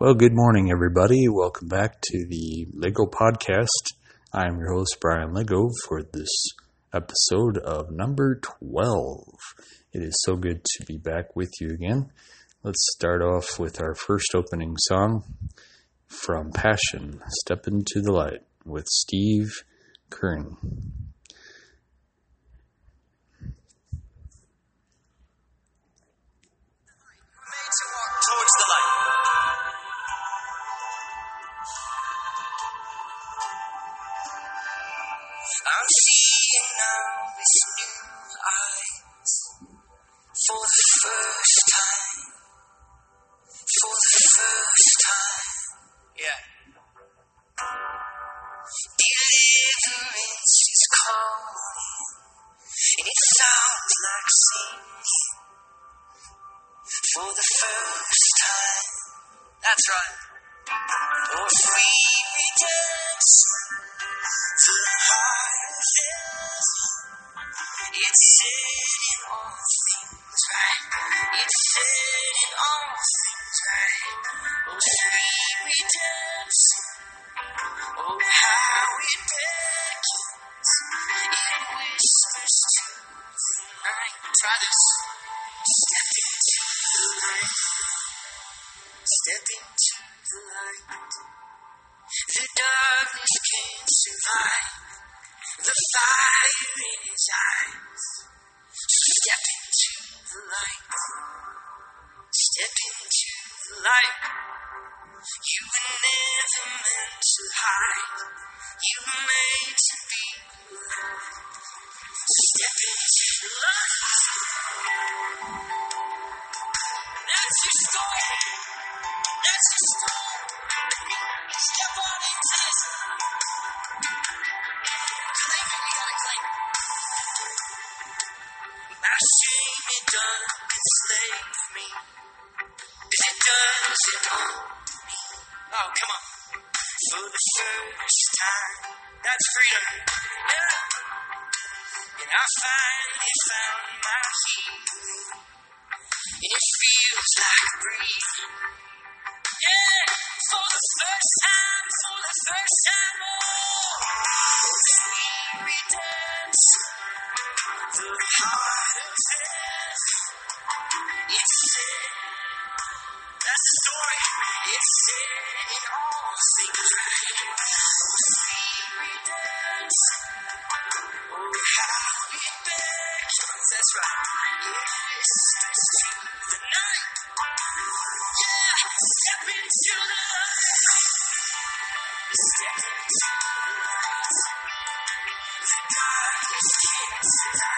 Well, good morning, everybody. Welcome back to the Lego Podcast. I'm your host, Brian Lego, for this episode of number 12. It is so good to be back with you again. Let's start off with our first opening song from Passion Step Into the Light with Steve Kern. Seeing now with new eyes for the first time. For the first time. Yeah. Deliverance is calling, and it sounds like singing for the first time. That's right. Oh, free redemption It's said in all things right. It's said in all things right. Oh, sweet redemption. Oh, how it beckons. It whispers to the night. Try this. Step into the light. Step into the light. The darkness can't survive the fire in his eyes. Step into the light. Step into the light. You were never meant to hide. You were made to be alive. Step into the light. That's your story. That's your story. Step on into this. Does it on. Oh, come on. For the first time. That's freedom. Yeah. And I finally found my healing. And it feels like breathing. Yeah, for the first time, for the first time, oh, sweet redemption, the heart of death. It's step into the light. The darkness can't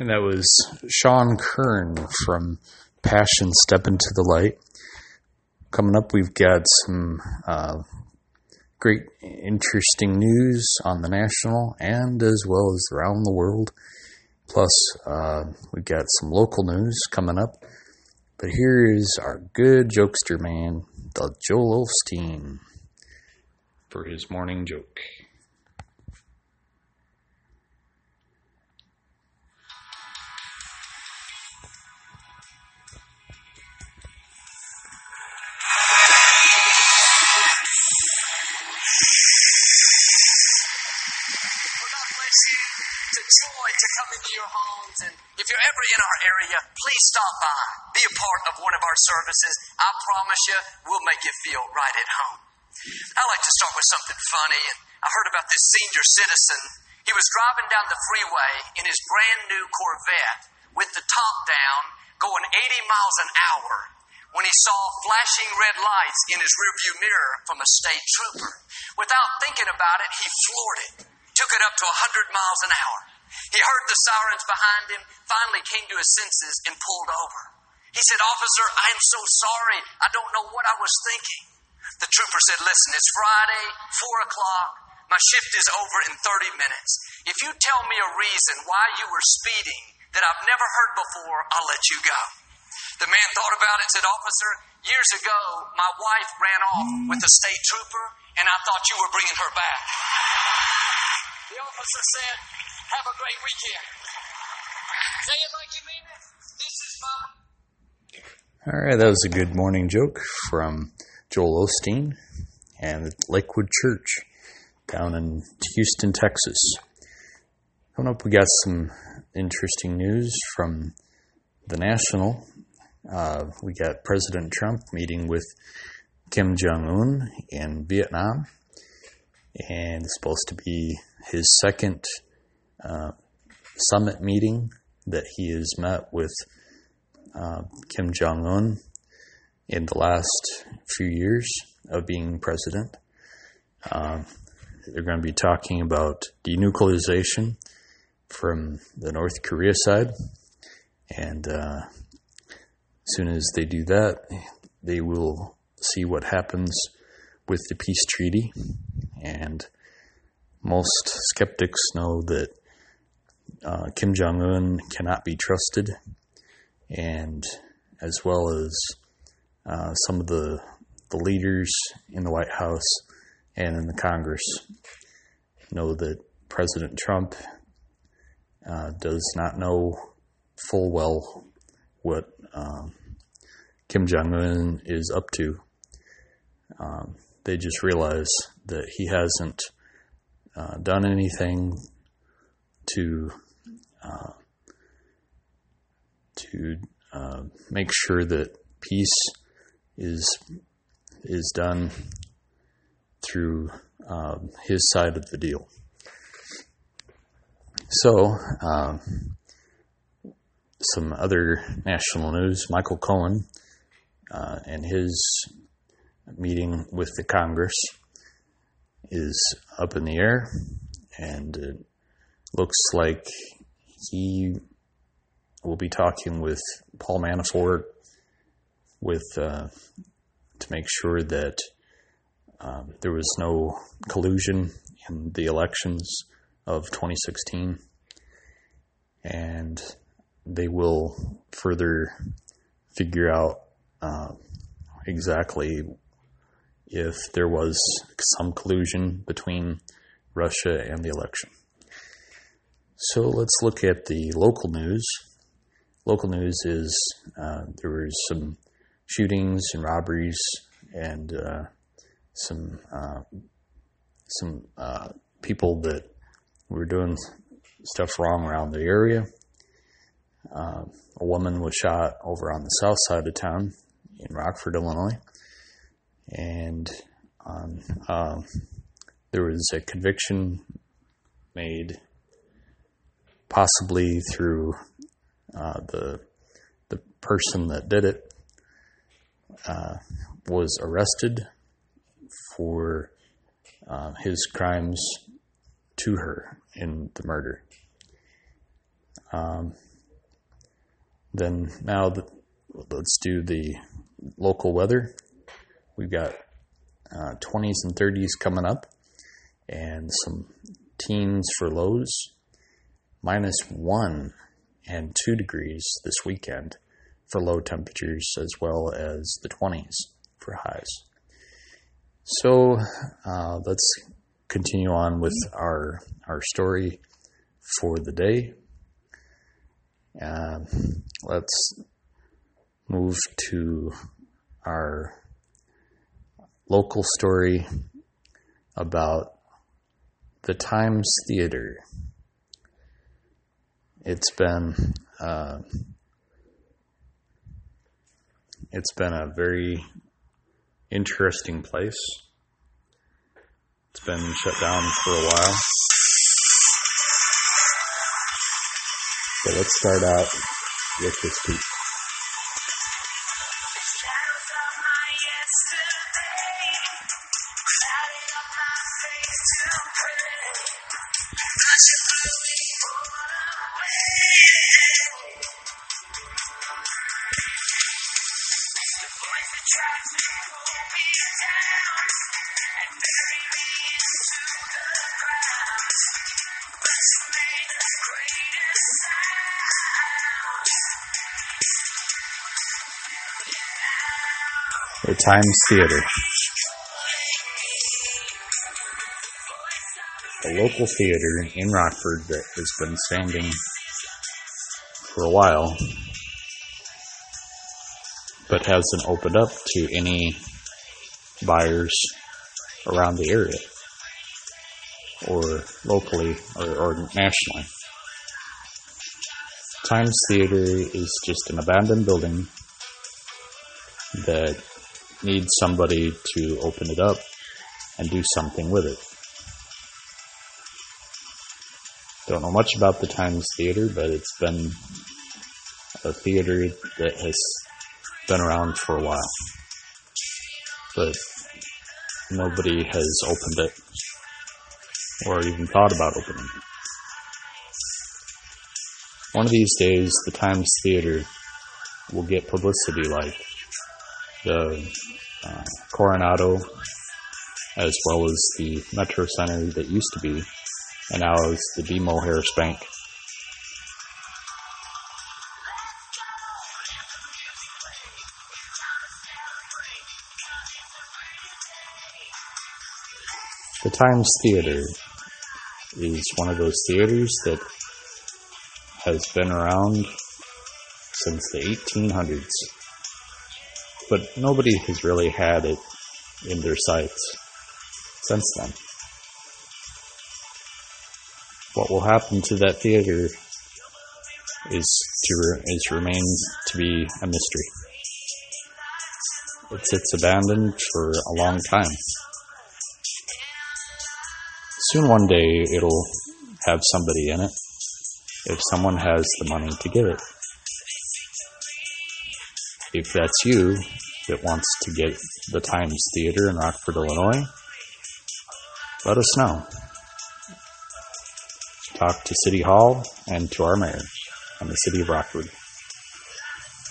And that was Sean Kern from Passion Step Into the Light. Coming up, we've got some uh, great, interesting news on the national and as well as around the world. Plus, uh, we've got some local news coming up. But here is our good jokester man, the Joel Osteen, for his morning joke. In our area, please stop by. Be a part of one of our services. I promise you, we'll make you feel right at home. I like to start with something funny. I heard about this senior citizen. He was driving down the freeway in his brand new Corvette with the top down, going 80 miles an hour when he saw flashing red lights in his rearview mirror from a state trooper. Without thinking about it, he floored it, took it up to 100 miles an hour. He heard the sirens behind him, finally came to his senses, and pulled over. He said, Officer, I am so sorry. I don't know what I was thinking. The trooper said, Listen, it's Friday, 4 o'clock. My shift is over in 30 minutes. If you tell me a reason why you were speeding that I've never heard before, I'll let you go. The man thought about it and said, Officer, years ago, my wife ran off with a state trooper, and I thought you were bringing her back. The officer said, Have a great weekend. Say it like you mean it. This is my. All right, that was a good morning joke from Joel Osteen and Lakewood Church down in Houston, Texas. Coming up, we got some interesting news from the national. Uh, we got President Trump meeting with Kim Jong Un in Vietnam, and it's supposed to be his second uh, summit meeting that he has met with uh, Kim Jong Un in the last few years of being president. Um, they're going to be talking about denuclearization from the North Korea side, and uh, as soon as they do that, they will see what happens with the peace treaty. And most skeptics know that uh, Kim Jong Un cannot be trusted, and as well as uh, some of the the leaders in the White House and in the Congress know that President Trump uh, does not know full well what um, Kim Jong Un is up to. Um, they just realize that he hasn't uh, done anything to uh, to uh, make sure that peace is is done through um, his side of the deal. So, um, some other national news: Michael Cohen uh, and his meeting with the Congress is up in the air, and looks like he will be talking with Paul Manafort with uh, to make sure that um, there was no collusion in the elections of 2016, and they will further figure out uh, exactly if there was some collusion between Russia and the election. So let's look at the local news. Local news is uh, there were some shootings and robberies and uh, some uh, some uh, people that were doing stuff wrong around the area. Uh, a woman was shot over on the south side of town in Rockford, Illinois, and um, um, there was a conviction made, possibly through uh, the the person that did it uh, was arrested for uh, his crimes to her in the murder. Um, then now the, let's do the local weather. We've got uh, 20s and 30s coming up, and some teens for lows, minus one and two degrees this weekend for low temperatures, as well as the 20s for highs. So uh, let's continue on with our our story for the day. Uh, let's move to our local story about the Times Theater. It's been Uh, it's been a very interesting place. It's been shut down for a while. So let's start out with this piece. The Times Theater. A local theater in Rockford that has been standing for a while, but hasn't opened up to any buyers around the area or locally or, or nationally. Times Theater is just an abandoned building that needs somebody to open it up and do something with it. Don't know much about the Times Theater, but it's been a theater that has been around for a while. But nobody has opened it or even thought about opening it. One of these days, the Times Theater will get publicity like the uh, Coronado, as well as the Metro Center that used to be, and now is the BMO Harris Bank. The Times Theater is one of those theaters that has been around since the 1800s but nobody has really had it in their sights since then. What will happen to that theater is to is remains to be a mystery. It sits abandoned for a long time. Soon one day it'll have somebody in it if someone has the money to get it. If that's you that wants to get the Times Theater in Rockford, Illinois, let us know. Talk to City Hall and to our mayor and the City of Rockford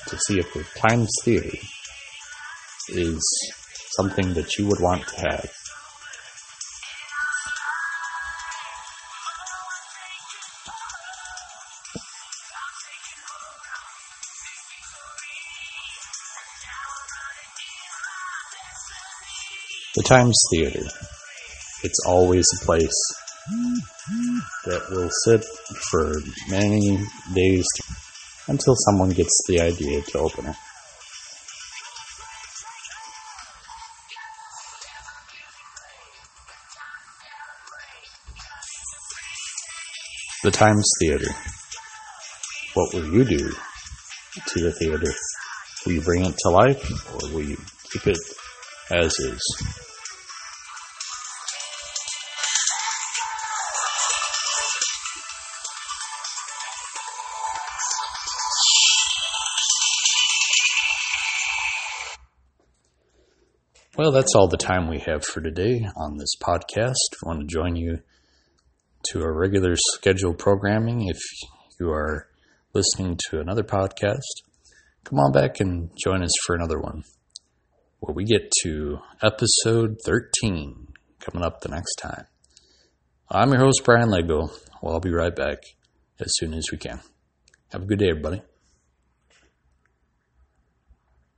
to see if the Times Theater is something that you would want to have. The Times Theater. It's always a place that will sit for many days until someone gets the idea to open it. The Times Theater. What will you do to the theater? Will you bring it to life or will you keep it as is? Well, that's all the time we have for today on this podcast. I want to join you to our regular scheduled programming. If you are listening to another podcast, come on back and join us for another one where we get to episode 13 coming up the next time. I'm your host, Brian Lego. Well, I'll be right back as soon as we can. Have a good day, everybody.